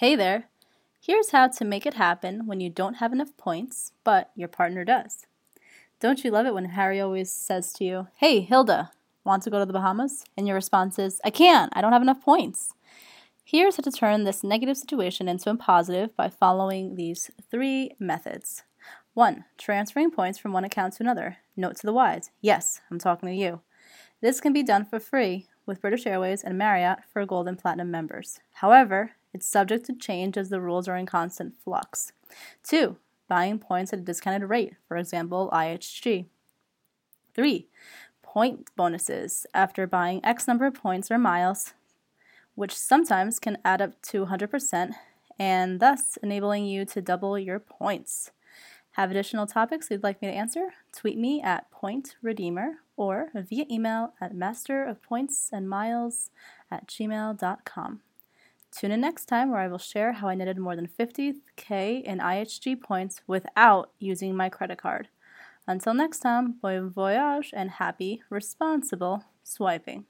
Hey there! Here's how to make it happen when you don't have enough points, but your partner does. Don't you love it when Harry always says to you, Hey, Hilda, want to go to the Bahamas? And your response is, I can't, I don't have enough points. Here's how to turn this negative situation into a positive by following these three methods. 1. Transferring points from one account to another. Note to the wise. Yes, I'm talking to you. This can be done for free with British Airways and Marriott for Gold and Platinum members. However, it's subject to change as the rules are in constant flux. 2. Buying points at a discounted rate, for example, IHG. 3. Point bonuses after buying X number of points or miles, which sometimes can add up to 100% and thus enabling you to double your points. Have additional topics you'd like me to answer? Tweet me at Point Redeemer or via email at masterofpointsandmiles at gmail.com. Tune in next time where I will share how I netted more than 50k in IHG points without using my credit card. Until next time, bon voyage and happy, responsible swiping.